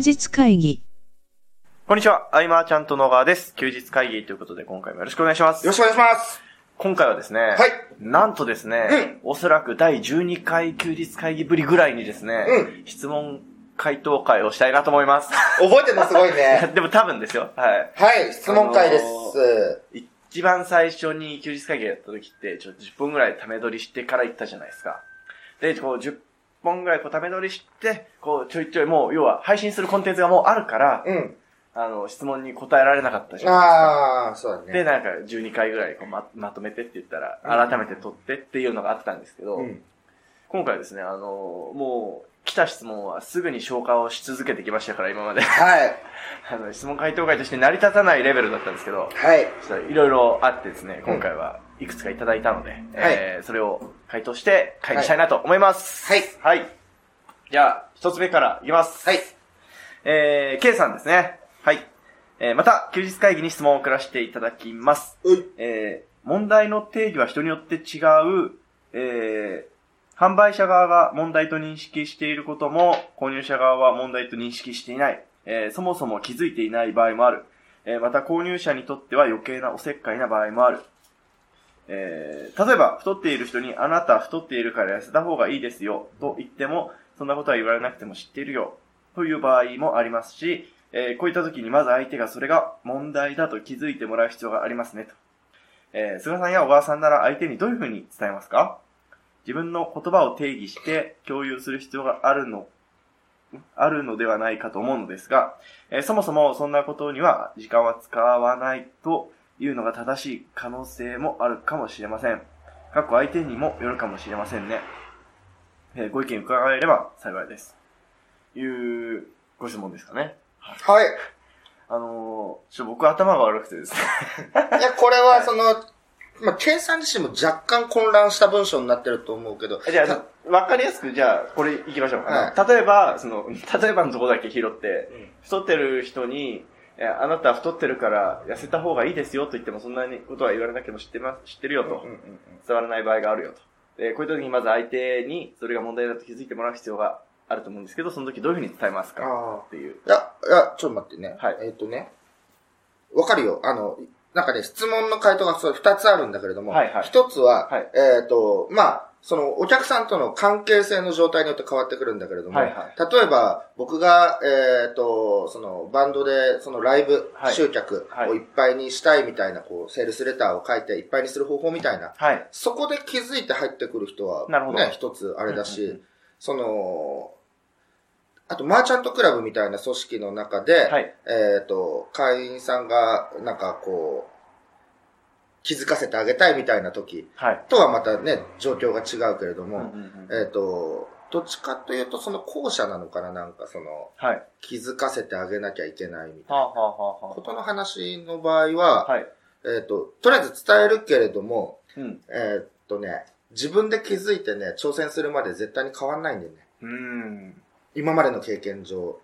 日会議。こんにちは、アイマーちゃんと野川です。休日会議ということで今回もよろしくお願いします。よろしくお願いします。今回はですね、はい。なんとですね、おそらく第12回休日会議ぶりぐらいにですね、う質問回答会をしたいなと思います。覚えてるのすごいね。でも多分ですよ。はい。はい、質問会です。一番最初に休日会議やった時って、ちょっと10分ぐらいため撮りしてから行ったじゃないですか。で、こう10本ぐらいこうため撮りして、こうちょいちょいもう、要は配信するコンテンツがもうあるから、うん。あの、質問に答えられなかったじゃないですか。ああ、そうだね。で、なんか12回ぐらいこうままとめてって言ったら、改めて撮ってっていうのがあったんですけど、うん。今回ですね、あの、もう、来た質問はすぐに消化をし続けてきましたから、今まで。はい。あの、質問回答会として成り立たないレベルだったんですけど、はい。ちょっといろいろあってですね、今回はいくつかいただいたので、えーそれを回答して会議したいなと思います。はい。はい。じゃあ、一つ目からいきます。はい。えー、K さんですね。はい。えー、また、休日会議に質問を送らせていただきます。うい。えー、問題の定義は人によって違う、えー、販売者側が問題と認識していることも、購入者側は問題と認識していない。えー、そもそも気づいていない場合もある。えー、また購入者にとっては余計なおせっかいな場合もある。えー、例えば、太っている人に、あなた太っているから痩せた方がいいですよ、と言っても、そんなことは言われなくても知っているよ、という場合もありますし、えーこういった時にまず相手がそれが問題だと気づいてもらう必要がありますね、と。えー菅さんや小川さんなら相手にどういうふうに伝えますか？自分の言葉を定義して共有する必要があるの、あるのではないかと思うのですが、えーそもそもそんなことには時間は使わないというのが正しい可能性もあるかもしれません。過去相手にもよるかもしれませんね。えーご意見伺えれば幸いです。いうご質問ですかね。はい。あのー、ちょ僕頭が悪くてですね。いや、これはその、まあ、計算自身も若干混乱した文章になってると思うけど。じゃあ、わかりやすく、じゃあ、これ行きましょうか、例えば、その、例えばのとこだけ拾って、太ってる人に、えあなたは太ってるから痩せた方がいいですよと言ってもそんなにことは言われなくても知ってます、知ってるよと。伝わらない場合があるよと。で、こういう時にまず相手にそれが問題だと気づいてもらう必要があると思うんですけど、その時どういうふうに伝えますか？あっていう。いや、いや、ちょっと待ってね。はいえっ、とね。わかるよ。あの、なんかね、質問の回答がそう二つあるんだけれども、はいはい一つは、はいえっ、と、まあ、その、お客さんとの関係性の状態によって変わってくるんだけれども、はいはい。例えば、僕が、えっ、と、その、バンドで、そのライブはい。集客をいっぱいにしたいみたいな、こう、セールスレターを書いていっぱいにする方法みたいな、はい。そこで気づいて入ってくる人は、ね、一つあれだし、うんうんうん。その、あと、マーチャントクラブみたいな組織の中で、はい。えっ、と、会員さんが、なんかこう、気づかせてあげたいみたいな時はい。とはまたね、状況が違うけれども、うんうんうんえっ、と、どっちかというとその後者なのかななんかその、はい。気づかせてあげなきゃいけないみたいなことの話の場合は、あ、はい。えっ、と、とりあえず伝えるけれども、うん。えっ、とね、自分で気づいてね、挑戦するまで絶対に変わんないんだよね。うーん。今までの経験上。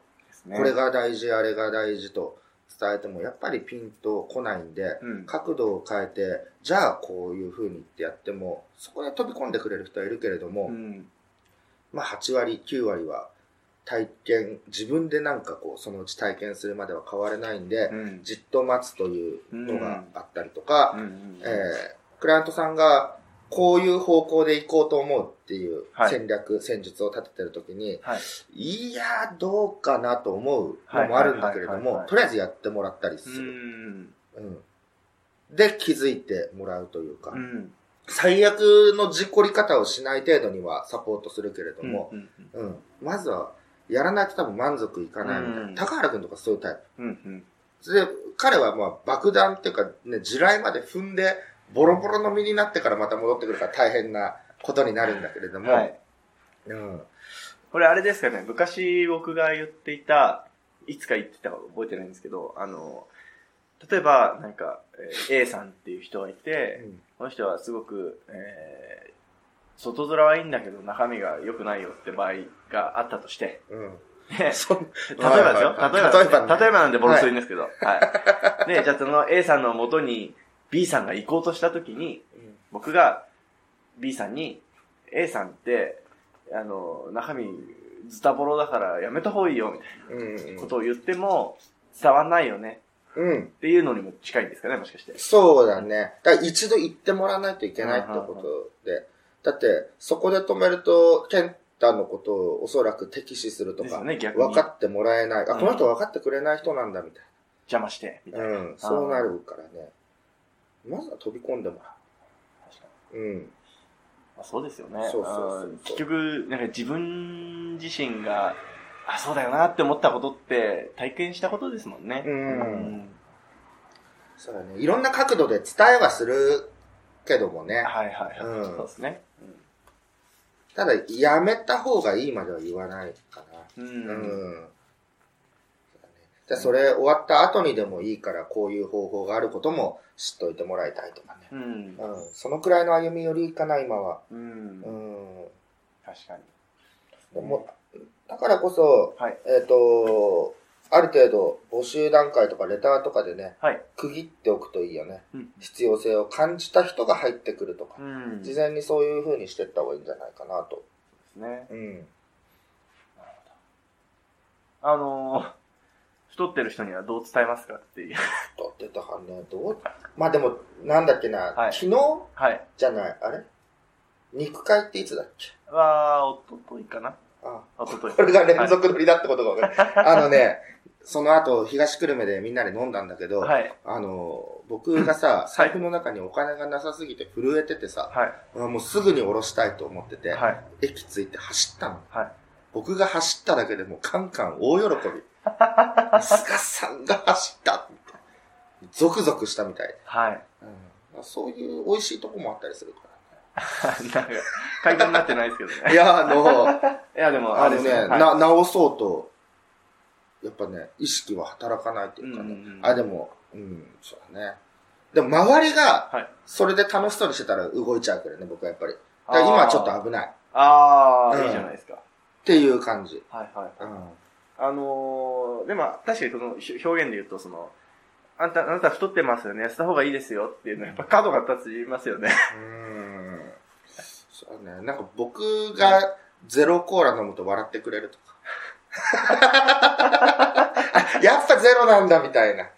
これが大事、あれが大事と伝えても、やっぱりピンと来ないんで、うん。角度を変えて、じゃあこういう風にってやっても、そこで飛び込んでくれる人はいるけれども、うん。まあ8割、9割は体験、自分でなんかこう、そのうち体験するまでは変われないんで、うん。じっと待つというのがあったりとか。えー、クライアントさんがこういう方向で行こうと思うっていうはい戦略、戦術を立ててるときに、はい。いやー、どうかなと思うのもあるんだけれどもとりあえずやってもらったりすうる。ん。うん。で、気づいてもらうというか、うん。最悪の事故り方をしない程度にはサポートするけれども、うんうんうん。まずは、やらないと多分満足いかないみたいな。うん高原くんとかそういうタイプ。うんうん。で、彼はまあ爆弾っていうか、ね、地雷まで踏んで、ボロボロの身になってからまた戻ってくるから大変なことになるんだけれども、はい。うん。これあれですかね、昔僕が言っていた、いつか言ってたか覚えてないんですけど、あの、例えば、なんか、えー A さんっていう人がいて、この人はすごく、えー外面はいいんだけど中身が良くないよって場合があったとして、うん。例えばですよ。はいはいはい例えば例えばね例えばなんでボロスいんですけど。はい。ね、じゃあその A さんの元に B さんが行こうとしたときに、僕が B さんに、A さんって、あの、中身ズタボロだからやめた方がいいよ、みたいうんなことを言っても、伝わんないよね。うん。うん。っていうのにも近いんですかね、もしかして。そうだね。だから一度行ってもらわないといけないってことで。だって、そこで止めると、ケンタのことをおそらく敵視するとか。分かってもらえない。あ、うんこの人分かってくれない人なんだ、みたい邪魔して、みたいな。な。うん。そうなるからね。まずは飛び込んでもら確かう。うん。にまあ、そうですよね。そうそう結局、なんか自分自身が、あ、そうだよなって思ったことって体験したことですもんね。うんそうだね。いろんな角度で伝えはするけどもね。はいはいはい。うんそうですね。ただ、やめた方がいいまでは言わないかな。うん。ううん。じゃあ、それ終わった後にでもいいから、こういう方法があることも知っといてもらいたいとかね。うん。うん。そのくらいの歩み寄りかな、今は。うんうん。確かに。でも、だからこそ、はい。えっ、と、ある程度、募集段階とかレターとかでね、はい。区切っておくといいよね。うん。必要性を感じた人が入ってくるとか。うん。事前にそういう風にしてった方がいいんじゃないかなと。ですね。うん。あのー、太ってる人にはどう伝えますかっていう。とってたかね、どう？まあでも、なんだっけな、はい昨日？はい。じゃない、あれ？肉会っていつだっけ？は、おとといかなあ、おととい。これが連続撮りだってことが分かる。あのね、その後、東久留米でみんなで飲んだんだけど、はい。あの、僕がさ、財布の中にお金がなさすぎて震えててさ、はい。あもうすぐに下ろしたいと思ってて、はい。駅着いて走ったの。はい。僕が走っただけでもうカンカン大喜び。菅さんが走ったみたいなゾクゾクしたみたいで、はい。うん。そういう美味しいとこもあったりするからね。なんか、回答になってないですけどね。いや、あの、いや、でも、あのね、れですはいな、直そうと、やっぱね、意識は働かないというかね。うんうんうんあ、でも、うん、そうだね。でも周りが、はい。それで楽しそうにしてたら動いちゃうからね、僕はやっぱり。今はちょっと危ない。っああ、うんいいじゃないですか。ていう感じ。はいはい。うん。あのー、でも、確かにそのひ表現で言うと、その、あんた、あなた太ってますよね。痩せた方がいいですよっていうのは、やっぱ角が立つますよね。うーん。そうね。なんか僕がゼロコーラ飲むと笑ってくれるとか。あ やっぱゼロなんだみたいな。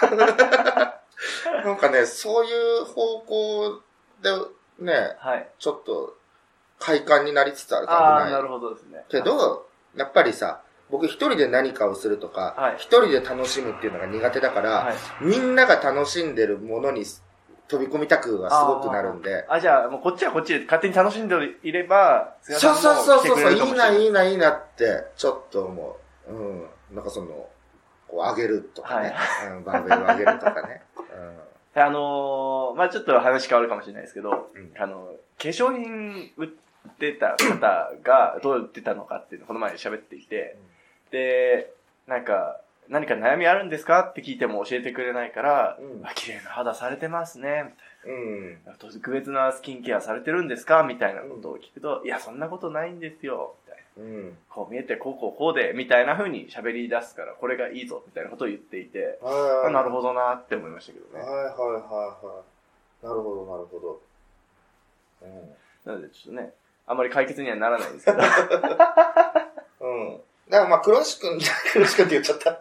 なんかね、そういう方向でね、はい。ちょっと快感になりつつあるとああ、な。るほどですね。けど、やっぱりさ、僕一人で何かをするとか、はい一人で楽しむっていうのが苦手だから、はい。みんなが楽しんでるものに飛び込みたくはすごくなるんで、あ、じゃあ、もうこっちはこっちで勝手に楽しんでいれば、菅そうそうそうそう、いいな、いいいな、いいなって、ちょっと思う。うん。なんかその、こう上げるとかね。うん、バーベル上げるとかね。あのー、まあちょっと話変わるかもしれないですけど、うんあの、化粧品売ってた方がどう売ってたのかっていうのをこの前喋っていて、で、なんか、何か悩みあるんですかって聞いても教えてくれないから、うんあ綺麗な肌されてますね、みうん。たいな。特別なスキンケアされてるんですかみたいなことを聞くと、いや、そんなことないんですよ、みたいな。うん。こう見えて、こうこうこうで、みたいな風に喋り出すから、これがいいぞ、みたいなことを言っていて、はいあなるほどなって思いましたけどね。はいはいはいはい。なるほど、なるほど。うん。なので、ちょっとね、あんまり解決にはならないんですけど。うん。だからまあ、黒石くん、黒石くんって言っちゃった。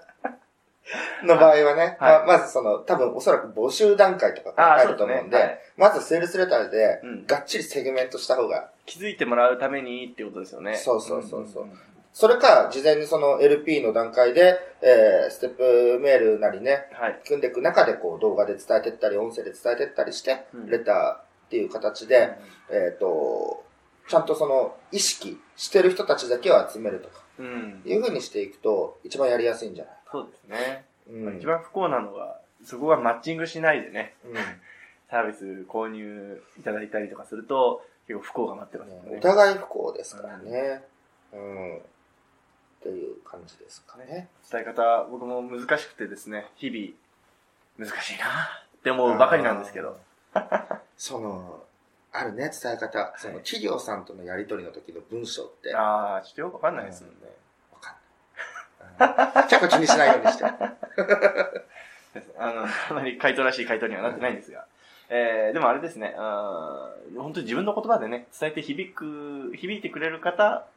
の場合はね、はい。まあ、まずその、多分おそらく募集段階とかああ、入そうですね。ると思うんで、はい。まずセールスレターでうん、がっちりセグメントした方が、気づいてもらうためにってことですよね。そうそうそうそう。んんん。それか、事前にその LP の段階で、えー、ステップメールなりね、はい。組んでいく中でこう動画で伝えてったり、音声で伝えてったりして、うん。レターっていう形で、えっ、と、ちゃんとその意識してる人たちだけを集めるとか、うん。いう風にしていくと一番やりやすいんじゃないそうですね。うん。一番不幸なのは、そこがマッチングしないでね、うん サービス購入いただいたりとかすると、結構不幸が待ってますよねおね。互い不幸ですからね。うん。っていう感じですかね。伝え方、僕も難しくてですね、日々、難しいなって思うばかりなんですけど。その、あるね、伝え方。その企業さんとのやりとりの時の文章って、わああ、ちょっとよくわかんないですもんね。かんない。うん結構気にしないようにして。あの、あまり回答らしい回答にはなってないんですが。えー、でもあれですね、あー本当に自分の言葉でね、伝えて響く、響いてくれる方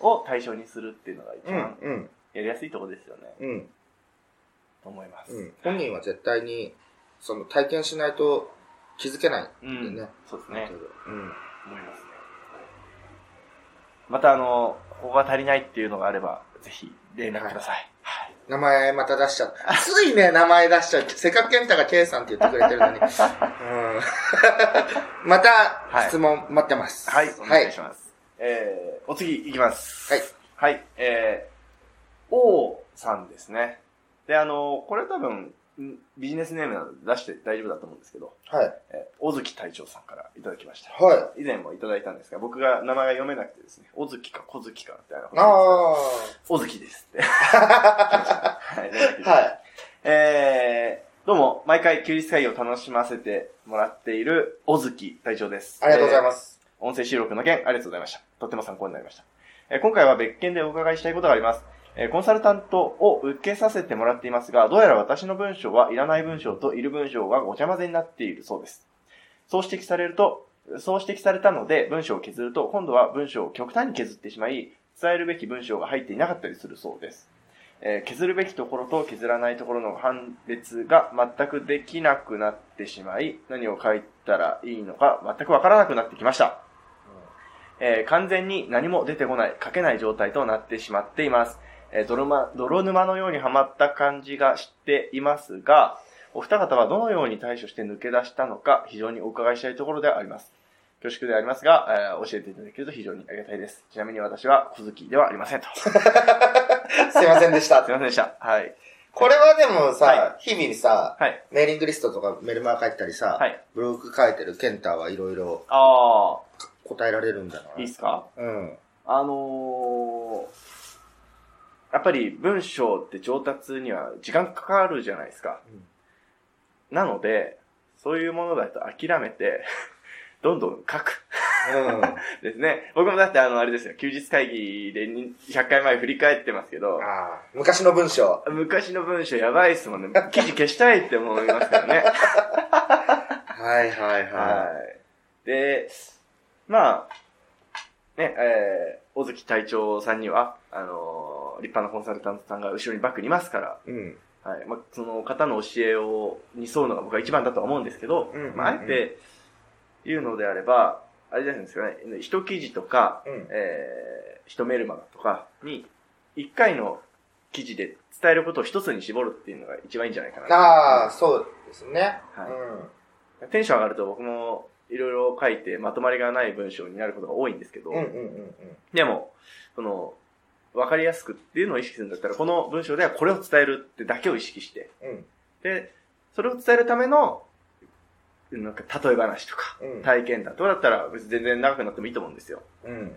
を対象にするっていうのが一うん番うんやりやすいところですよね。うんと思います。うん本人は絶対にその体験しないと気づけないうんんでね。そうですね。うん思いますね。またあの、ここが足りないっていうのがあれば、ぜひ連絡ください。はい。名前また出しちゃう。ついね、名前出しちゃう。せっかく健太が K さんって言ってくれてるのに。うん、また、はい質問待ってます。はい、おはい願いし。ます。えー、お次いきます。はい。はい、えー、王さんですね。で、あの、これ多分、んビジネスネームなので出して大丈夫だと思うんですけど、はい。えー、小月隊長さんからいただきました。は以前もいただいたんですが、僕が名前が読めなくてですね、小月か小月かみたいなことい。ああ。小月ですって。はい、はい。えー、どうも、毎回休日会議を楽しませてもらっている小月隊長です。ありがとうございす。ます。音声収録の件、ありがとうございました。とっても参考になりました。えー今回は別件でお伺いしたいことがあります。えーコンサルタントを受けさせてもらっていますが、どうやら私の文章はいらない文章といる文章がごちゃ混ぜになっているそうです。そう指摘されると、そう指摘されたので文章を削ると、今度は文章を極端に削ってしまい、伝えるべき文章が入っていなかったりするそうです。えー削るべきところと削らないところの判別が全くできなくなってしまい、何を書いたらいいのか全くわからなくなってきました。えー完全に何も出てこない、書けない状態となってしまっています。えー泥ま泥沼のようにはまった感じがしていますが、お二方はどのように対処して抜け出したのか、非常にお伺いしたいところであります。恐縮でありますが、えー教えていただけると非常にありがたいです。ちなみに私は小月ではありませんと。す いすいませんでしたま。せんでした。はい。これはでもさ、は日々にさ、はい。メーリングリストとかメルマガ書いてたりさ、はい。ブログ書いてるケンタはいろいろあ答えられるんだな。あ、いいっすか？うん。あのー、やっぱり文章って上達には時間かかるじゃないですか。なので、そういうものだと諦めて、どんどん書く。うん。ですね。僕もだってあの、あれですよ、休日会議でに100回前振り返ってますけど、昔の文章。昔の文章やばいっすもんね。記事消したいって思いますからね。はいはいははい。で、まあ、ね、えー、小月隊長さんには、あのー立派なコンサルタントさんが後ろにバックにいますから、い。うん。はい。まあ、その方の教えを、に沿うのが僕は一番だとは思うんですけど、うんうんうんまあ、あえて言うのであれば、あれじゃないですかね、一記事とか、うん。えー、一メルマガとかに、一回の記事で伝えることを一つに絞るっていうのが一番いいんじゃないかな。ああ、そうですね。はいテンション上がると僕もいろいろ書いてまとまりがない文章になることが多いんですけど、うん。うんうんうんでも、その、わかりやすくっていうのを意識するんだったら、この文章ではこれを伝えるってだけを意識して、うん。うん。で、それを伝えるための、なんか例え話とか、うん体験談とかだったら別に全然長くなってもいいと思うんですよ。うん。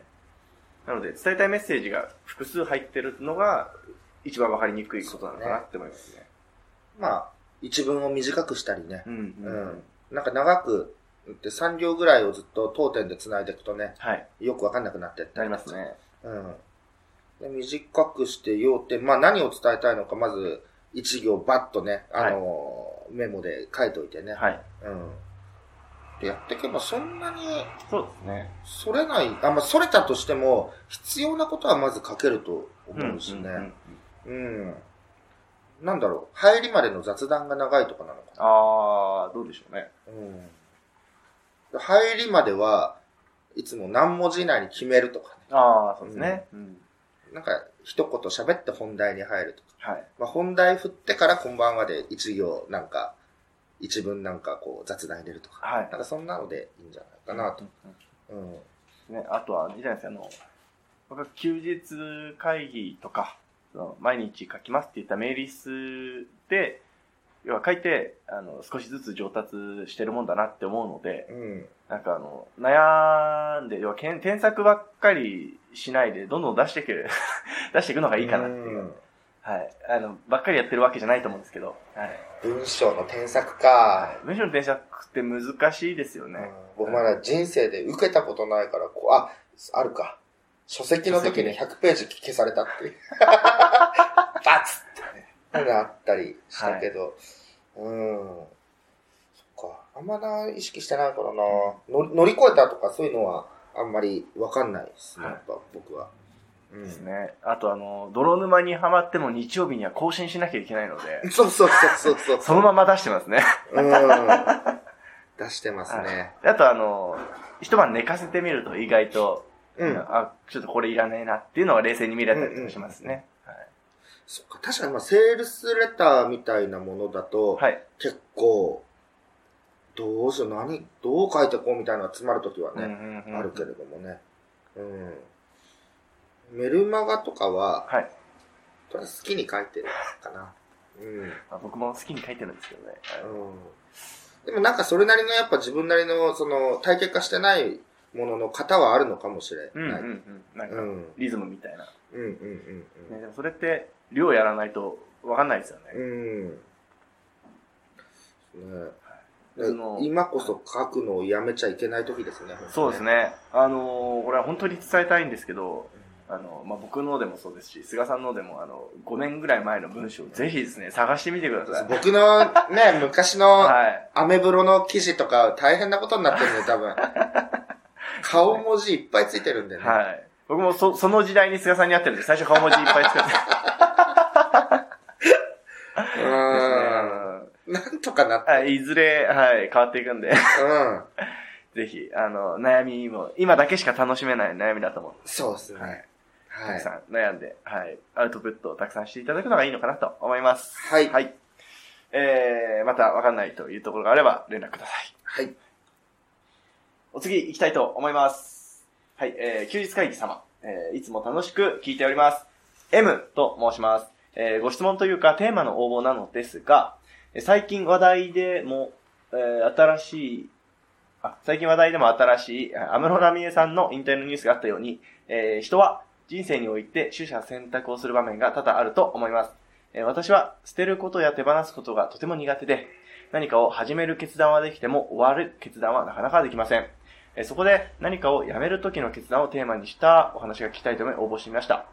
なので、伝えたいメッセージが複数入ってるのが、一番わかりにくいことなのかなって思いますね。まあ、一文を短くしたりね。うん、う。うんん。なんか長く、って3行ぐらいをずっと当点で繋いでいくとね、はい。よくわかんなくなってって。なりますね。うん。で短くして要点、まあ何を伝えたいのか、まず一行バッとね、あのーメモで書いといてね。はい。うん。で、やっていけばそんなに、そうですね。それない、あ、まあ、それたとしても、必要なことはまず書けると思うしね。んんうん。なんだろう、入りまでの雑談が長いとかなのかあー、どうでしょうね。な。うん。入りまではいつも何文字以内に決めるとかね。あー、そうですね。うん。なんか一言喋って本題に入るとか。はい。まあ、本題振ってからこんばんはで一行なんか、一文なんかこう雑談入れるとか。はい。なんかそんなのでいいんじゃないかなと。うんうん。ね、あとは、いいじゃないですか、あの、僕は休日会議とか、その毎日書きますって言ったメールリスで、要は書いて、あの、少しずつ上達してるもんだなって思うので、うん。なんかあの、悩んで、要はけん添削ばっかりしないで、どんどん出していく、出していくのがいいかなっていう。うんはい。あの、ばっかりやってるわけじゃないと思うんですけど、はい。文章の添削はか。い。文章の添削って難しいですよね。うん僕まだ人生で受けたことないから、こう、あ、あるか。書籍の時に100ページ消されたっていう。バツってね。あったりしたけど。うん。あんまな、意識してないからな。の乗り越えたとかそういうのはあんまりわかんないですね、はいやっぱ僕は。うんですね。あとあの、泥沼にはまっても日曜日には更新しなきゃいけないので、そうそうそうそうそう。そのまま出してますね。うん。出してますね。あとあの、一晩寝かせてみると意外と、うん。あ、ちょっとこれいらねえなっていうのが冷静に見れたりしますね。そっか、確かにまあ、セールスレターみたいなものだと、はい。はい。結構、どうしよう、何、どう書いてこうみたいなのが詰まるときはね、うんうんうんあるけれどもね。うん。メルマガとかは、はい。とり好きに書いてるかな。うん。まあ僕も好きに書いてるんですけどね。はいうん。でもなんかそれなりのやっぱ自分なりの、その、体系化してないものの型はあるのかもしれない。うんうんうん。なんか、うん。リズムみたいな。うんうんうんね、でもそれって、量やらないと分かんないですよね。うん。うん。ね今こそ書くのをやめちゃいけない時ですね。そうです。ね。あのーこれは本当に伝えたいんですけど、あの、まあ、僕のでもそうですし、菅さんのでも、あの、5年ぐらい前の文章をぜひですね、探してみてください。僕のね、昔のはい。アメブロの記事とか大変なことになってるんで、多分。顔文字いっぱいついてるんでね。はい。僕もそ、その時代に菅さんに会ってるんで、最初顔文字いっぱい使って。うーん。なんとかなって。はい、いずれ、はい、変わっていくんで、うん。ぜひ、あの、悩みも、今だけしか楽しめない悩みだと思う。そうですね。はい。たはい。くさん悩んで、はい、アウトプットをたくさんしていただくのがいいのかなと思います。はいはい。えー、またわかんないというところがあれば連絡ください。はい。お次行きたいと思います。はい、えー、休日会議様。えー、いつも楽しく聞いております。M と申します。えー、ご質問というかテーマの応募なのですが、えー最近話題でも、えー、新しい、あ、最近話題でも新しい、あ安室奈美恵さんの引退のニュースがあったように、えー、人は人生において取捨選択をする場面が多々あると思います。えー私は捨てることや手放すことがとても苦手で、何かを始める決断はできても終わる決断はなかなかできません。えーそこで何かをやめる時の決断をテーマにしたお話が聞きたいと思い応募してみました。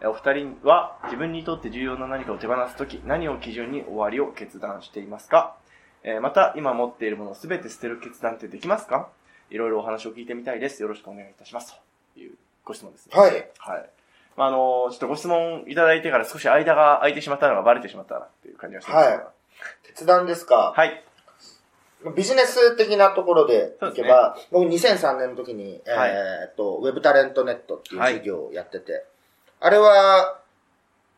えーお二人は自分にとって重要な何かを手放す時、何を基準に終わりを決断していますか？えーまた、今持っているものを全て捨てる決断ってできますか？いろいろお話を聞いてみたいです。よろしくお願いいたします。というご質問ですね。はい。はい。まあ、あのちょっとご質問いただいてから少し間が空いてしまったのがバレてしまったなっていう感じがしますが。決断ですか？はい。ビジネス的なところでいけば、僕2003年の時に、はいえーっと、ウェブタレントネットっていう事業をやってて、あれは、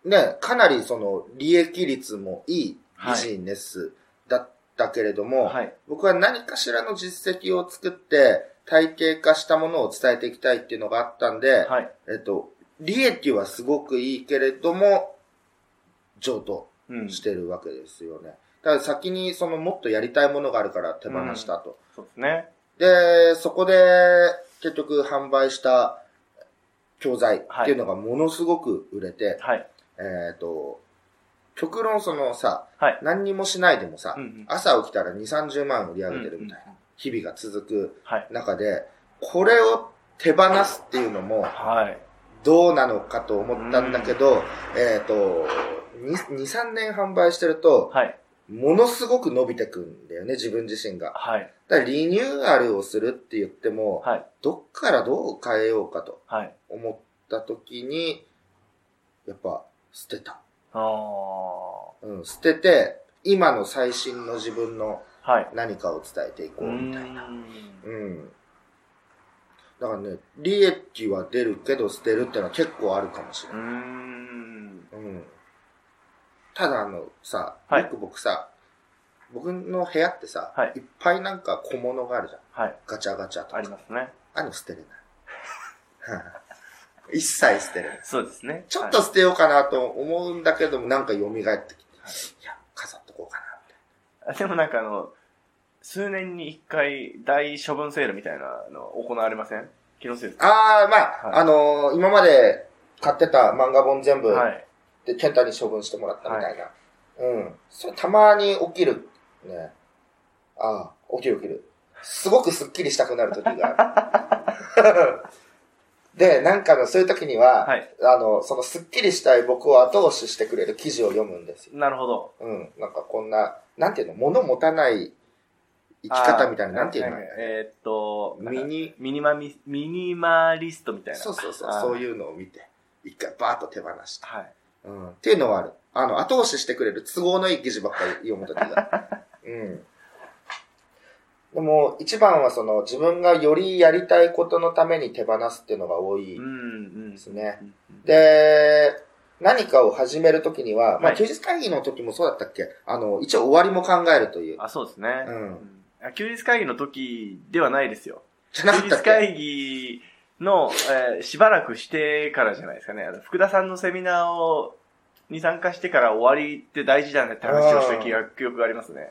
ね、かなりその利益率もいいビジネスだったけれども、はい。僕は何かしらの実績を作って、体系化したものを伝えていきたいっていうのがあったんで、はい。えっと、利益はすごくいいけれども、譲渡うん。してるわけですよね。だから先にそのもっとやりたいものがあるから手放したと。そうですね。で、そこで結局販売した教材っていうのがものすごく売れて、はい。えっ、と、極論そのさ、はい。何にもしないでもさ、うんうん朝起きたら2、30万売り上げてるみたいな日々が続くはい。中で、これを手放すっていうのもはい。どうなのかと思ったんだけど、えっ、と、2、2 3年販売してると、はい。ものすごく伸びてくんだよね、自分自身が。はい。だからリニューアルをするって言っても、はい。どっからどう変えようかとはい。思った時に、やっぱ捨てた。ああ。うん、捨てて、今の最新の自分のはい。何かを伝えていこううみたいな。ーんうん。だからね、利益は出るけど捨てるってのは結構あるかもしれない。ん。うん。ただあのさ、はいよく僕さ、僕の部屋ってさ、はいいっぱいなんか小物があるじゃん。はい。ガチャガチャとか。ありますね。あの捨てれない。一切捨てれない。そうですね。ちょっと捨てようかなと思うんだけども、なんか蘇ってきて、いや、飾っとこうかなって。はいでもなんかあの、数年に一回大処分セールみたいなの行われません？気のせいですかあー、まあ、はいあのー今まで買ってた漫画本全部、はい。で、ケンタに処分してもらったみたいな。うん。それたまに起きる。ね。ああ、起きる起きる。すごくスッキリしたくなる時がある。で、なんかの、そういう時には、はい。あの、そのスッキリしたい僕を後押ししてくれる記事を読むんですよ。なるほど。うん。なんかこんな、なんていうの、物持たない生き方みたいな、なんていうの？あーえーっと、ミニ、ミニマミ、ミニマリストみたいな。そうそうそう、そういうのを見て。一回バーッと手放して。はい。うん。っていうのはある。あの、後押ししてくれる都合のいい記事ばっかり読むときが。うん。でも、一番はその、自分がよりやりたいことのために手放すっていうのが多い。ですね。うんうんで、何かを始めるときには、まあ、はい休日会議の時もそうだったっけ？あの、一応終わりも考えるという。あ、そうですね。うんあ休日会議の時ではないですよ。じゃなか休ったっけ？日会議の、えーしばらくしてからじゃないですかね。あの福田さんのセミナーを、に参加してから終わりって大事だねって話をした記憶がありますね。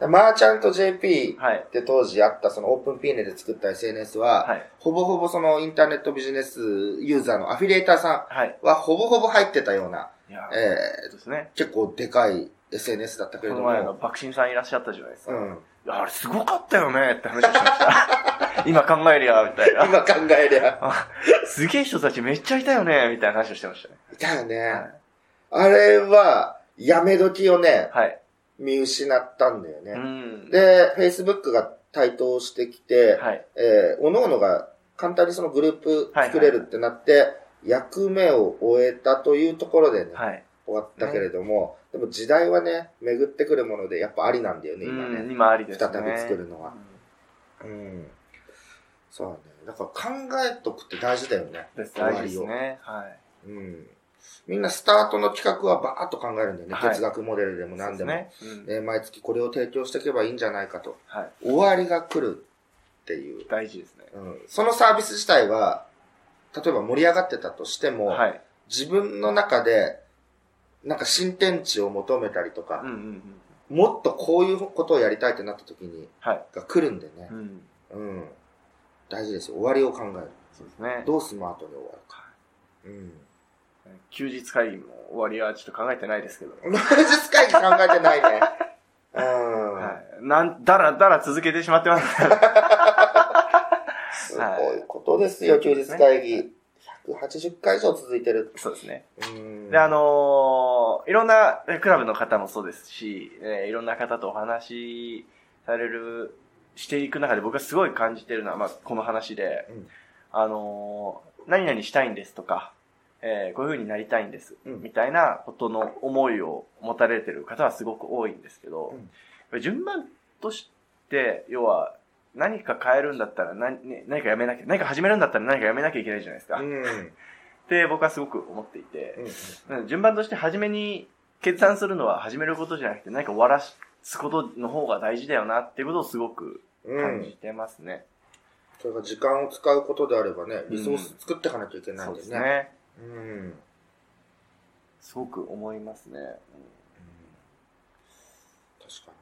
マーチャント JP はい。って当時あったそのオープンピーネで作った SNS は、はい。ほぼほぼそのインターネットビジネスユーザーのアフィリエーターさはい。んはほぼほぼ入ってたような、いや、えそうですね。ー、結構でかい SNS だったけれども、この前の爆心さんいらっしゃったじゃないですか。いうん、や、あれすごかったよねって話をしました。今考えりゃ、みたいな。今考えりゃ、あ すげえ人たちめっちゃいたよね、みたいな話をしてましたね。いたよね。はいあれは、やめ時をね、はい。見失ったんだよね。うん。で、Facebook が台頭してきて、はい。えー、各々が簡単にそのグループ作れるってなって、役目を終えたというところでね、はい。終わったけれども、でも時代はね、巡ってくるもので、やっぱありなんだよね、今うん、ね。今ありです再ね。び作るのは。うん。そうだね。だから考えとくって大事だよね。大事ですね。はい。うん。みんなスタートの企画はバーッと考えるんだよね。はい哲学モデルでも何でも。ですね。うんね毎月これを提供していけばいいんじゃないかと。はい。終わりが来るっていう。大事ですね。うん、そのサービス自体は、例えば盛り上がってたとしても、はい。自分の中で、なんか新天地を求めたりとかうん、うんうん。もっとこういうことをやりたいってなった時に、はい。が来るんでねう。ん。うん。大事ですよ。終わりを考える。そうですね。どうスマートに終わるか。うん。休日会議も終わりはちょっと考えてないですけど。休日会議考えてないね。うん。はい。なん、だらだら続けてしまってます。すごいことですよ、休日会議。180回以上続いてる。そうですね。うん。で、あのーいろんなえクラブの方もそうですし、えーいろんな方とお話しされる、していく中で僕がすごい感じてるのは、まあ、この話で、うんあのー何々したいんですとか、えーこういう風になりたいんです、うんみたいなことの思いを持たれてる方はすごく多いんですけど、うん順番として、要は、何か変えるんだったら何、ね、何かやめなきゃ、何か始めるんだったら何かやめなきゃいけないじゃないですか。っうん。て僕はすごく思っていて、うん。うん順番として初めに決断するのは始めることじゃなくて何か終わらすことの方が大事だよなっていうことをすごくうん感じ。てますね。それが時間を使うことであればね、リソース作っていかなきゃいけないそうんでですね。すね。うん。すごく思いますね。確か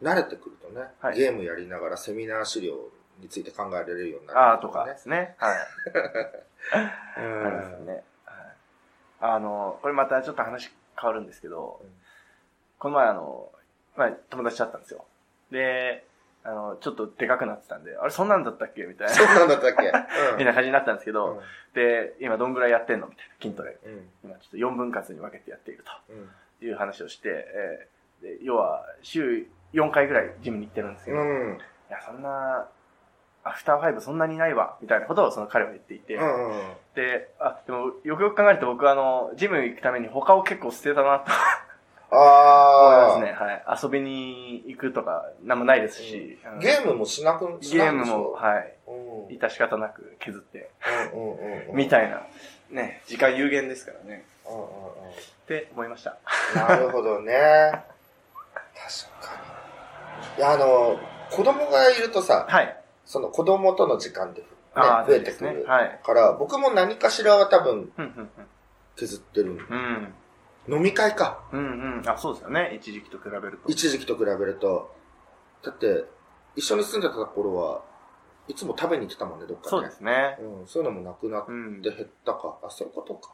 に。慣れてくるとね、はいゲームやりながらセミナー資料について考えられるようになる、ああ、とかですね。はい。うありますよね。はいあの、これまたちょっと話変わるんですけどうん、この前あの、まあ、友達だったんですよ。で、あの、ちょっとでかくなってたんで、あれ、そんなんだったっけ？みたいな。そうなんだったっけ？みたいな感じになったんですけど、うんで、今どんぐらいやってんの？みたいな、筋トレ。うん。今ちょっと4分割に分けてやっているうん。という話をして、えーで要は週4回ぐらいジムに行ってるんですけど、いうん。や、そんな、アフターファイブそんなにないわ、みたいなことをその彼は言っていて、うん。うん。で、あ、でもよくよく考えると僕はあの、ジム行くために他を結構捨てたなとああ。ますね。はい。遊びに行くとか、なんもないですし、うんゲームもしなくゲームも、はい。うん。致し方なく削って。みたいな、ね、時間有限ですからね、うんうんうん。って思いました。なるほどね。確かに。いや、あの、子供がいるとさ、はい。その子供との時間って、ね、増えてくる。ねはい。から、僕も何かしらは多分削ってる。うん。うん。飲み会か。うんうん。あ、そうですよね。一時期と比べると。一時期と比べると。だって、一緒に住んでた頃は、いつも食べに行ってたもんね、どっかね。そうですね。うん、そういうのもなくなっうん。て減ったか。あ、そういうことか。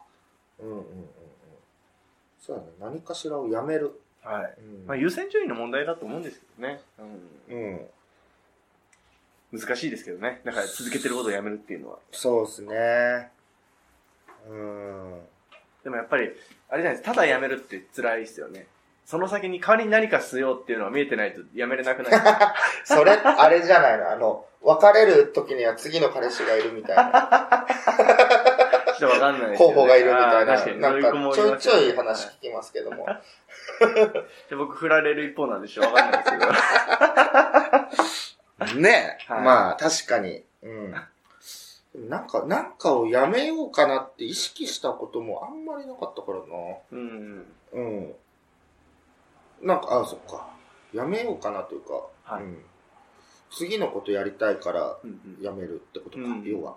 うんうんうんうん。そうだね。何かしらをやめる。はい。うんまあ、優先順位の問題だと思うんですけどね。うん。うん。難しいですけどね。だから続けてることをやめるっていうのは。そうですね。うん。でもやっぱり、あれじゃないですか。ただやめるって辛いですよね。その先に代わりに何かしようっていうのは見えてないとやめれなくない？それ、あれじゃないの？あの、別れる時には次の彼氏がいるみたいな。ちょっとわかんないですよね候補がいるみたいな。確かにちょいちょい話聞きますけども。で僕振られる一方なんでしょわかんないですけど。ね、はいまあ、確かに。うん。なんか、なんかをやめようかなって意識したこともあんまりなかったからな。うん。うん。なんか、あ、そっか。やめようかなというか、はいうん、次のことやりたいからうんうんやめるってことか、うん要は。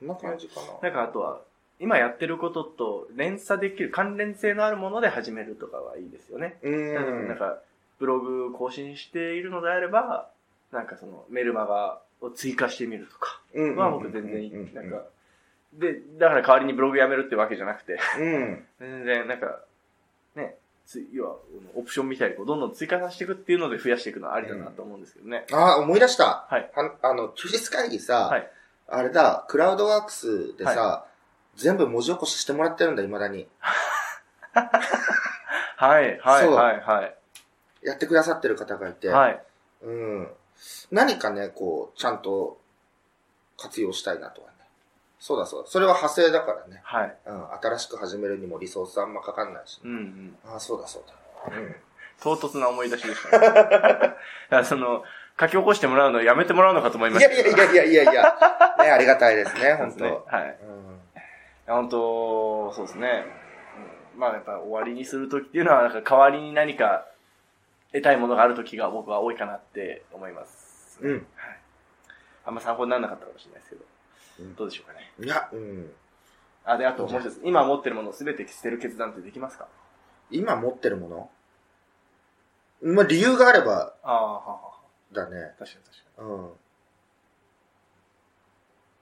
うん、こんな感じかな。なんかあとは、今やってることと連鎖できる、関連性のあるもので始めるとかはいいですよね。う例えばん。なんか、ブログ更新しているのであれば、なんかそのメルマガを追加してみるとかうんは僕全然いい。うんなんか、で、だから代わりにブログやめるってわけじゃなくて、うん。全然なんか、ね、つ要は、オプションみたいにこうどんどん追加させていくっていうので増やしていくのはありだなと思うんですけどね。あ、思い出した。はい。はあの、休日会議さ、はいあれだ、クラウドワークスでさ、全部文字起こししてもらってるんだ、未だに。はい、はい、はい、はい。やってくださってる方がいて。はい。うん。何かね、こう、ちゃんと活用したいなとはね。そうだそうだ。それは派生だからね。はい。うん。新しく始めるにもリソースあんまかかんないし。うんうん。ああ、そうだそうだ。うん。唐突な思い出しでした、ね。その、書き起こしてもらうのやめてもらうのかと思いまいしたけど。やいやいやいやいやいや。ね、ありがたいですね、本当そうですね。はい。うん。本当、そうですね。うんまあやっぱ終わりにするときっていうのは、なんか代わりに何か得たいものがあるときが僕は多いかなって思います。うん。はい。あんま参考にならなかったかもしれないですけど。うんどうでしょうかね。いや、うん。あ、で、あともう一つ。今持ってるものを全て捨てる決断ってできますか？今持ってるもの？まあ、理由があれば、ああ、ははは。だね。確かに確かに。うん。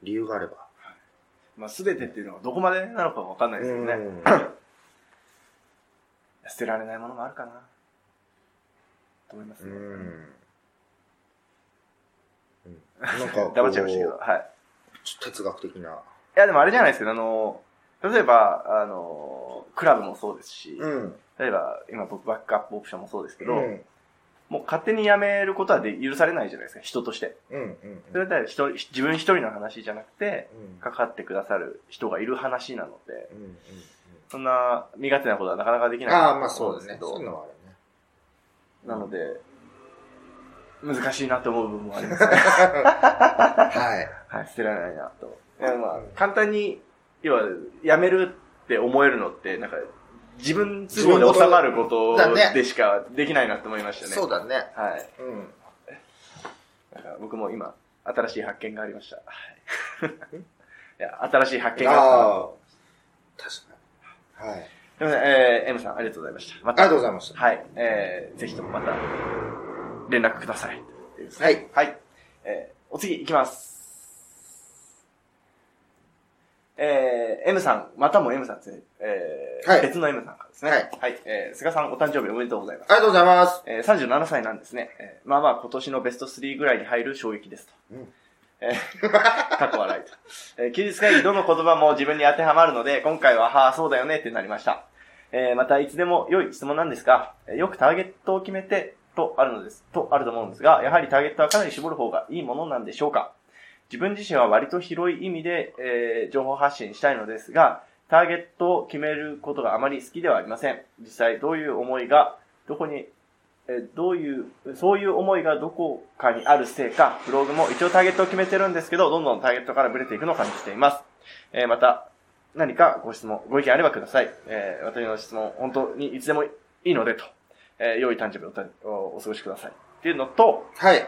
理由があれば。まあ全てっていうのはどこまでなのかわかんないですけどね。うん 捨てられないものもあるかな。と思いますね。うん。うんなんかこう、黙っちゃいましたけど。はい。ちょっと哲学的な。いや、でもあれじゃないですけど、あの、例えば、あの、クラブもそうですし、うん。例えば、今僕バックアップオプションもそうですけど、うん。もう勝手に辞めることはで許されないじゃないですか、人として。うん。うん。それだったら一人自分一人の話じゃなくて、うん。かかってくださる人がいる話なので、うん。うん。そんな身勝手なことはなかなかできないああ、まあとそうですね。そういうのはあるね。なので、難しいなと思う部分もありますね。はい。はい、捨てられないなと。いやまあ、簡単に、要は、やめるって思えるのって、なんか、自分都合で収まることでしかできないなと思いましたね。そうだね。はい。うん。なんか僕も今、新しい発見がありました。はい。いや、新しい発見があった。確かに。はい。すみません、えー、M さん、ありがとうございました。まありがとうございました。はい。えー、ぜひともまた、連絡ください。はい。はい。えー、お次行きます。えー、M さん、またも M さんですね。えー、はい別の M さんからですね。はい。はい。えー、菅さん、お誕生日おめでとうございます。ありがとうございます。えー、37歳なんですね。えー、まあまあ今年のベスト3ぐらいに入る衝撃ですと。うんえー、過去笑いと。えー、休日会議どの言葉も自分に当てはまるので、今回は、はあ、そうだよねってなりました。えー、またいつでも良い質問なんですが、えーよくターゲットを決めて、とあるのです、とあると思うんですが、やはりターゲットはかなり絞る方がいいものなんでしょうか自分自身は割と広い意味で、えー情報発信したいのですが、ターゲットを決めることがあまり好きではありません。実際どういう思いが、どこに、えーどういう、そういう思いがどこかにあるせいか、ブログも一応ターゲットを決めてるんですけど、どんどんターゲットからブレていくのを感じています。えーまた、何かご質問、ご意見あればください。えー私の質問、本当にいつでもいいのでと、えー良い誕生日をお過ごしください。っていうのと、はい。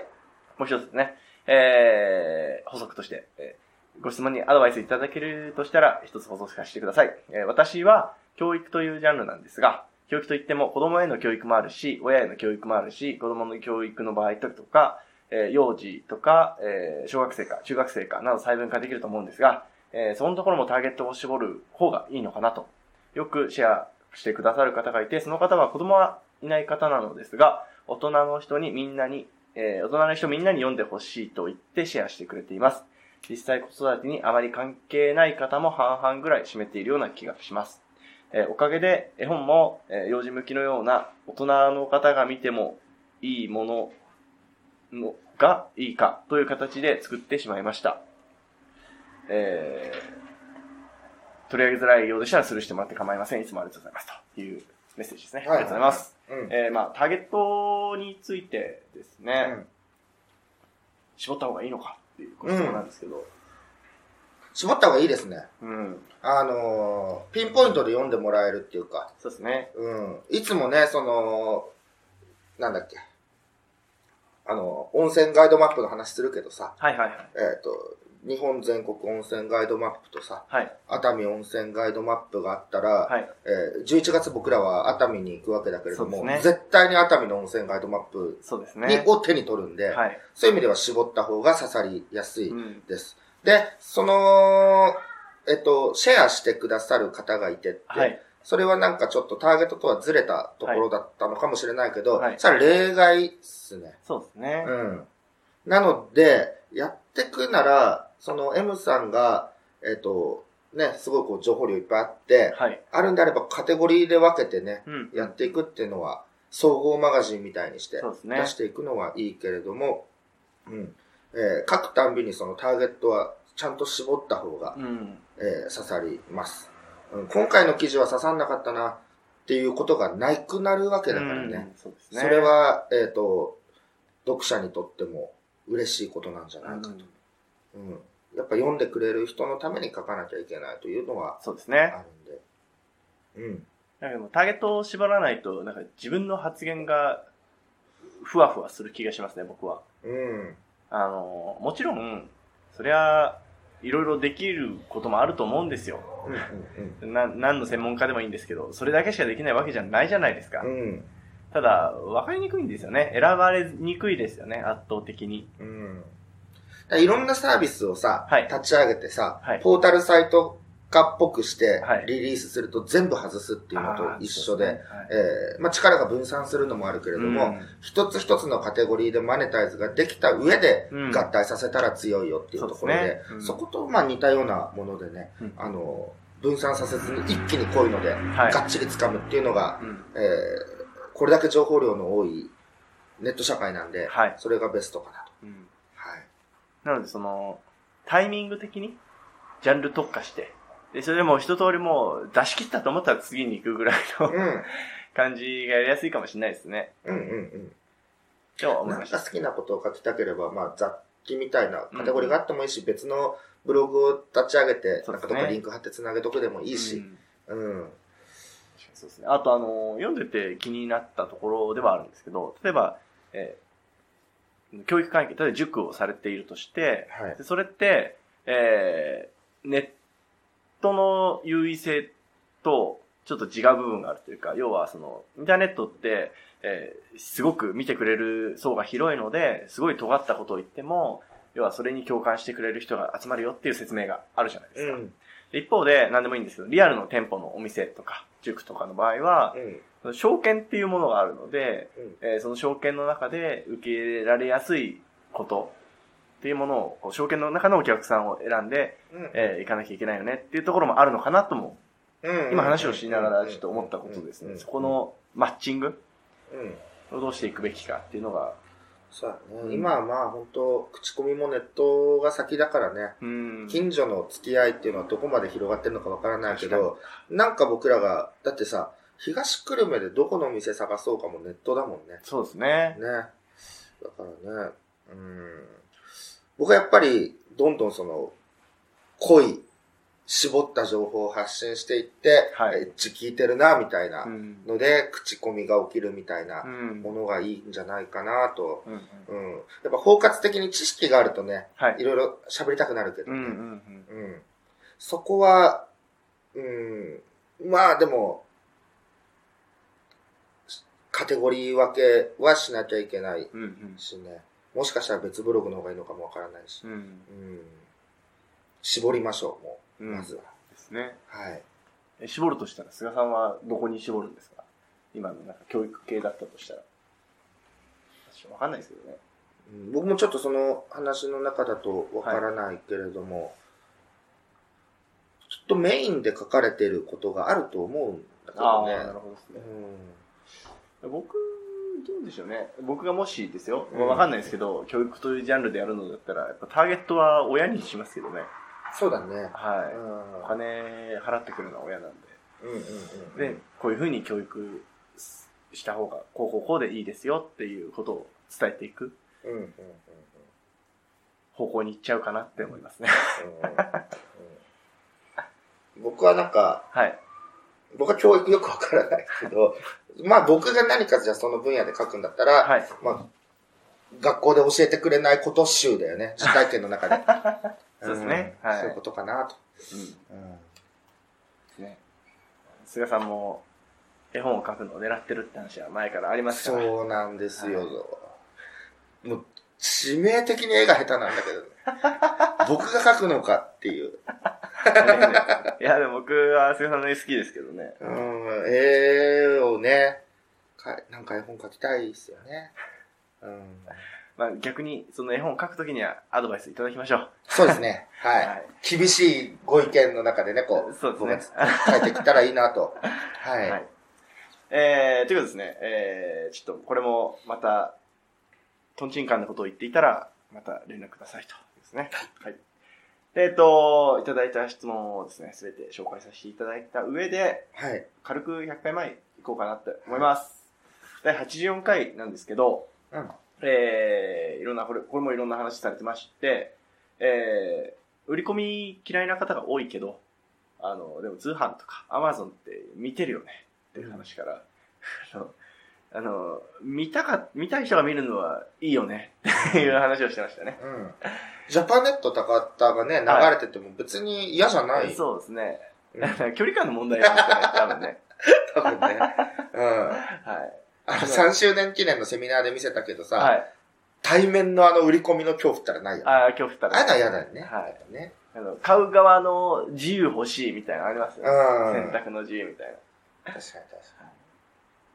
もう一つね、えー補足として、えーご質問にアドバイスいただけるとしたら、一つ補足させてください。えー私は、教育というジャンルなんですが、教育といっても子供への教育もあるし、親への教育もあるし、子供の教育の場合とか、えー幼児とか、えー小学生か中学生かなど細分化できると思うんですが、えーそのところもターゲットを絞る方がいいのかなと。よくシェアしてくださる方がいて、その方は子供はいない方なのですが、大人の人にみんなに、えー大人の人みんなに読んでほしいと言ってシェアしてくれています。実際子育てにあまり関係ない方も半々ぐらい占めているような気がします。えーおかげで絵本も、えー幼児向きのような大人の方が見てもいいもののがいいかという形で作ってしまいました。えー取り上げづらいようでしたらスルーしてもらって構いません。いつもありがとうございます。というメッセージですね。ありがとうございます。うん。えー、まあ、ターゲットについてですね、うん絞った方がいいのかっていうご質問なんですけど、絞った方がいいですね。うん。あのーピンポイントで読んでもらえるっていうか、そうですね。うん。いつもね、その、なんだっけ。あの、温泉ガイドマップの話するけどさ、はいはいはい。えっ、と、日本全国温泉ガイドマップとさ、はい。熱海温泉ガイドマップがあったら、はい。えー11月僕らは熱海に行くわけだけれども、ね絶対に熱海の温泉ガイドマップに、そうですね。を手に取るんで、はい。そういう意味では絞った方が刺さりやすいうん。です。で、その、えっと、シェアしてくださる方がいてって、はい。それはなんかちょっとターゲットとはずれたところだったのかもしれないけど、はいそれは例外っすね。そうですね。うん。なので、やってくなら、その M さんが、えっ、と、ね、すごいこう情報量いっぱいあって、はい。あるんであればカテゴリーで分けてね、うん。やっていくっていうのは、総合マガジンみたいにして出していくのはいいけれども、うん。えー書くたんびにそのターゲットはちゃんと絞った方が、うん。えー刺さります、うん。今回の記事は刺さんなかったなっていうことがなくなるわけだからね。うん。そね。それは、えっ、と、読者にとっても嬉しいことなんじゃうないかと。ん、うん。やっぱ読んでくれる人のために書かなきゃいけないというのはそうですね。あるんで。うん。なんかでもターゲットを絞らないと、なんか自分の発言がふわふわする気がしますね、僕は。うん。あの、もちろん、そりゃ、いろいろできることもあると思うんですよ。うん。うん。な、何の専門家でもいいんですけど、それだけしかできないわけじゃないじゃないですか。うん。ただ、わかりにくいんですよね。選ばれにくいですよね、圧倒的に。うん。いろんなサービスをさ、はい。立ち上げてさ、はい。ポータルサイト化っぽくしてはい。リリースすると全部外すっていうのと一緒で、えーまあ、力が分散するのもあるけれども、うん。一つ一つのカテゴリーでマネタイズができた上でうん。合体させたら強いよっていうところで、そうですね。うん。そことまあ似たようなものでね、うん。あの、分散させずに一気にこういうので、はい。がっちり掴むっていうのが、うん。えーこれだけ情報量の多いネット社会なんで、はい。それがベストかな。なので、その、タイミング的に、ジャンル特化して、で、それでもう一通りもう出し切ったと思ったら次に行くぐらいのうん。感じがやりやすいかもしれないですね。うんうんうん。とは思いなんました。か好きなことを書きたければ、まあ雑記みたいなカテゴリーがあってもいいし、別のブログを立ち上げて、なんかどっかリンク貼って繋げとくでもいいし、うんうん。そうですね。あと、あの、読んでて気になったところではあるんですけど、例えば、えー教育関係、例えば塾をされているとして、はい。でそれって、えーネットの優位性とちょっと違う部分があるというか、要はその、インターネットって、えーすごく見てくれる層が広いので、すごい尖ったことを言っても、要はそれに共感してくれる人が集まるよっていう説明があるじゃないですか。うん。で一方で、何でもいいんですけど、リアルの店舗のお店とか、塾とかの場合は、うん。証券っていうものがあるので、うん。えーその証券の中で受け入れられやすいことっていうものを、こう証券の中のお客さんを選んで、うん。えー行かなきゃいけないよねっていうところもあるのかなとも、うん今話をしながらちょっと思ったことですね。そこ、のマッチングうん。をどうしていくべきかっていうのが、そうだね。うん今はまあ本当口コミもネットが先だからね。うん。近所の付き合いっていうのはどこまで広がってるのかわからないけど、なんか僕らが、だってさ、東久留米でどこの店探そうかもネットだもんね。そうですね。ね。だからね、うん。僕はやっぱり、どんどんその、濃い、絞った情報を発信していって、はいエッジ聞いてるな、みたいなうん。ので、口コミが起きるみたいなうん。ものがいいんじゃないかなと。うん。うん。やっぱ包括的に知識があるとね、はいい。ろいろ喋りたくなるけどね。うん。うん。うん。そこは、うん、まあでも、カテゴリー分けはしなきゃいけないうん。うん。しね。もしかしたら別ブログの方がいいのかもわからないし。うん。うん。絞りましょう、もう。うん。まずは。ですね。はい。え絞るとしたら、菅さんはどこに絞るんですか？今のなんか教育系だったとしたら。私わかんないですけどね。うん僕もちょっとその話の中だとわからないけれども、ちょっとメインで書かれていることがあると思うんだけどね。なるほどですうね。ん僕、どうでしょうね。僕がもしですよ。うんわかんないですけど、教育というジャンルでやるのだったら、やっぱターゲットは親にしますけどね。そうだね。はい。うん。お金払ってくるのは親なんうんうんうん。で。で、こういうふうに教育した方が、こうこうこうでいいですよっていうことを伝えていくうんうんうんうん。方向に行っちゃうかなって思いますね。うん僕はなんか、はい。僕は教育よくわからないけど、まあ僕が何かじゃあその分野で書くんだったら、はい。まあ、学校で教えてくれないこと集だよね。実体験の中で。そうですねんはいそういうことかなと。うん。うんですね。菅さんも絵本を描くのを狙ってるって話は前からありますから。そうなんですよ。はいもう、致命的に絵が下手なんだけどね。僕が描くのかっていう。いや、でも僕は菅さんの絵好きですけどね。うん、絵をね、かなんか絵本描きたいですよね。うん、まあ逆に、その絵本を描くときにはアドバイスいただきましょう。そうですね。はい。はい厳しいご意見の中でね、こう、そうですねいてきたらいいなと。はい。はい。えー、ということですね、えー、ちょっとこれもまた、トンチンカンなことを言っていたら、また連絡くださいと。ですね。はい。でえっと、いただいた質問をですね、すべて紹介させていただいた上で、はい。軽く100回前行こうかなって思います。第84回なんですけど、うん。えー、いろんな、これ、これもいろんな話されてまして、えー、売り込み嫌いな方が多いけど、あの、でも通販とかアマゾンって見てるよねっていう話から、あの、あの、見たか、見たい人が見るのはいいよねっていう話をしてましたね。うん。ジャパネット高田がね、流れてても別に嫌じゃない。そうですね。うん 距離感の問題なんですかね、多分ね。多分ね。うん。はい。あの、3周年記念のセミナーで見せたけどさ、はい。対面のあの売り込みの恐怖ったらないよね。ああ、今日二人。ああいうのは嫌だよね。はい。ね。あの、買う側の自由欲しいみたいなのありますよね。うん。選択の自由みたいな。確かに確か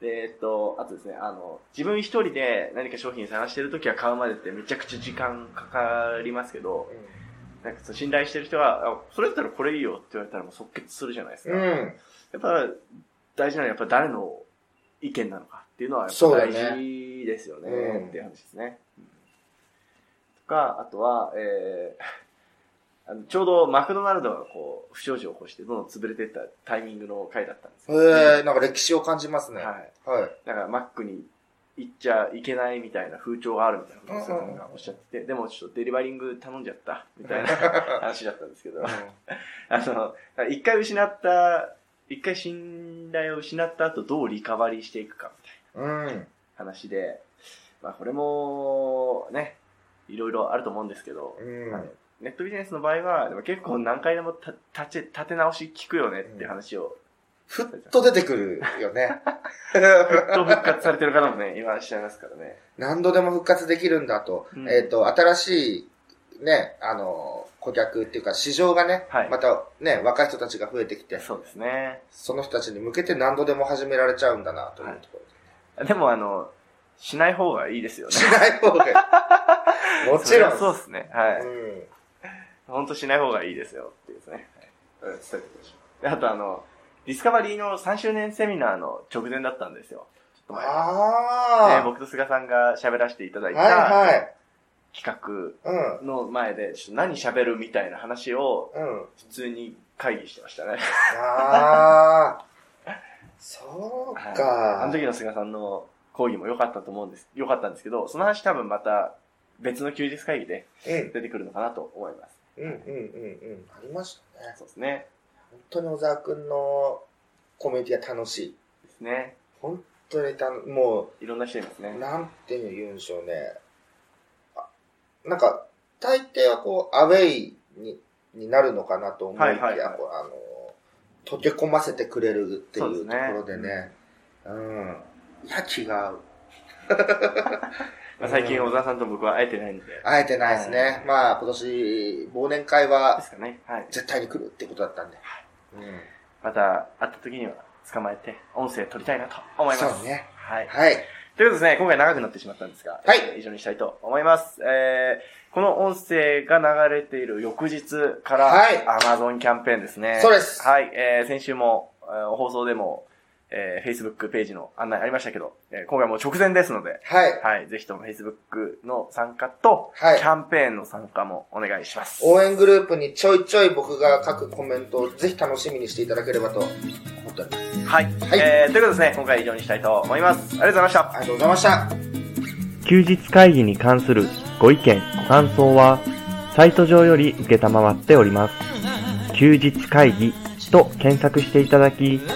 で、えっと、あとですね、あの、自分一人で何か商品探してるときは買うまでってめちゃくちゃ時間かかりますけど、に。なんか信頼してる人が、あ、それだったらこれいいよって言われたらもう即決するじゃないですか。うん。うん。やっぱ大事なのはやっぱ誰の意見なのかっていうのはやっぱ大ね事ですよねうんっていう話ですね。うんとか、あとは、えー、あのちょうどマクドナルドがこう、不祥事を起こしてどんどん潰れていったタイミングの回だったんですよへえ、なんか歴史を感じますね。はい。はい。だからマックに行っちゃいけないみたいな風潮があるみたいなことを菅さんがおっしゃってて、でもちょっとデリバリング頼んじゃったみたいな 話だったんですけど、あの、一回失った、一回信頼を失った後どうリカバリーしていくかみたいうん。な話で、まあこれもね、いろいろあると思うんですけど、うん。まあねネットビジネスの場合は、でも結構何回でもた立ち立て直し聞くよねっていう話を、ふっと出てくるよね。ふっと復活されてる方もね、いらっしゃいますからね。何度でも復活できるんだと。うんえっ、と、新しい、ね、あの、顧客っていうか市場がね、はいまたね、若い人たちが増えてきて、そうですね。その人たちに向けて何度でも始められちゃうんだなというところで、でもあの、しない方がいいですよね。しない方がいい。もちろん。そうですね。はい。うん。本当しない方がいいですよっていうですね。はい、伝えておきましょうであとあの、ディスカバリーの3周年セミナーの直前だったんですよ。ちょっと前に。ああ。で僕と菅さんが喋らせていただいた、はいはい。企うん。画の前で、ちょっと何喋るみたいな話をうん。普通に会議してましたね。ああ。そうはいか。あの時の菅さんの講義も良かったと思うんです。良かったんですけど、その話多分また別の休日会議でうん。出てくるのかなと思います。うんうんうんうん。ありましたね。そうですね。本当に小沢くんのコミュニティが楽しい。ですね。本当にたもいろんな人いますう、ね。なんて言うんでしょうね。あなんか、大抵はこう、アウェイにになるのかなと思いきや、はいはいはいこうあの、溶け込ませてくれるっていうとそうですねころでね。うん。いや、違う。まあ、最近小沢さんと僕は会えてないんで。会えてないですね。まあ、今年、忘年会はですかね。はい。絶対に来るってことだったんで。うん。また会った時には捕まえて音声取りたいなと思います。そうね。はい。はい。ということですね、今回長くなってしまったんですが、はいえー以上にしたいと思います。えー、この音声が流れている翌日から、はい Amazon キャンペーンですね。そうですはい、えー、先週も、えー放送でも、ええー、Facebook ページの案内ありましたけど、えー今回もう直前ですので、はい。はい、ぜひとも Facebook の参加と、はいキャンペーンの参加もお願いします。応援グループにちょいちょい僕が書くコメントをぜひ楽しみにしていただければと思っております。はい。はいえー、ということでですね、今回は以上にしたいと思います。ありがとうございました。ありがとうございました。休日会議に関するご意見、ご感想は、サイト上より受けたまわっております。休日会議と検索していただき、